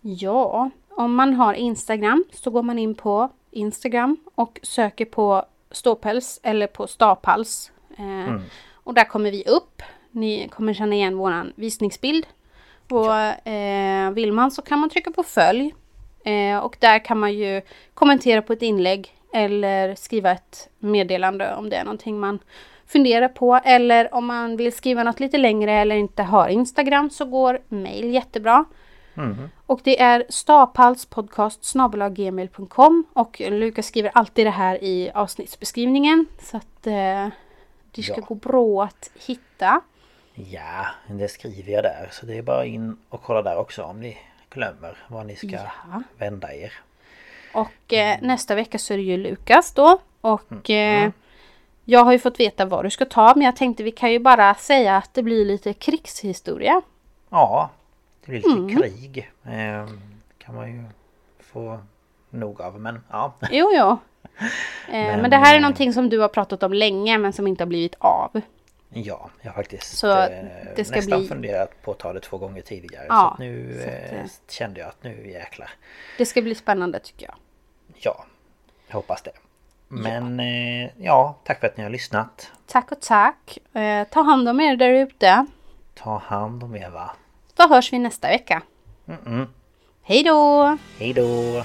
Ja, om man har Instagram så går man in på Instagram och söker på ståpäls eller på stapals. Eh, Och där kommer vi upp. Ni kommer känna igen våran visningsbild. Och eh, vill man så kan man trycka på följ. Eh, och där kan man ju kommentera på ett inlägg eller skriva ett meddelande om det är någonting man funderar på. Eller om man vill skriva något lite längre eller inte har Instagram så går mail jättebra. Och det är staphalspodcast.gmail.com och Lukas skriver alltid det här i avsnittsbeskrivningen. Så att eh, det ska Ja. gå bra att hitta. Ja, det skriver jag där. Så det är bara in och kolla där också om ni glömmer var ni ska Ja. vända er. Och eh, nästa vecka så är det ju Lukas då. Och eh, jag har ju fått veta vad du ska ta men jag tänkte vi kan ju bara säga att det blir lite krigshistoria. Ja, det blir lite krig. Eh, kan man ju få nog av. Men ja, Jo, jo. Eh, men, det här är någonting som du har pratat om länge men som inte har blivit av. ja jag har faktiskt Så eh, det ska nästan bli- funderat på att ta det två gånger tidigare. Ja, så nu så att, eh, eh, kände jag att nu jäklar. Det ska bli spännande tycker jag. Ja, jag hoppas det. Men ja. ja, tack för att ni har lyssnat. Tack och tack. Ta hand om er där ute. Ta hand om er va. Då hörs vi nästa vecka. Mm-mm. Hej då! Hej då!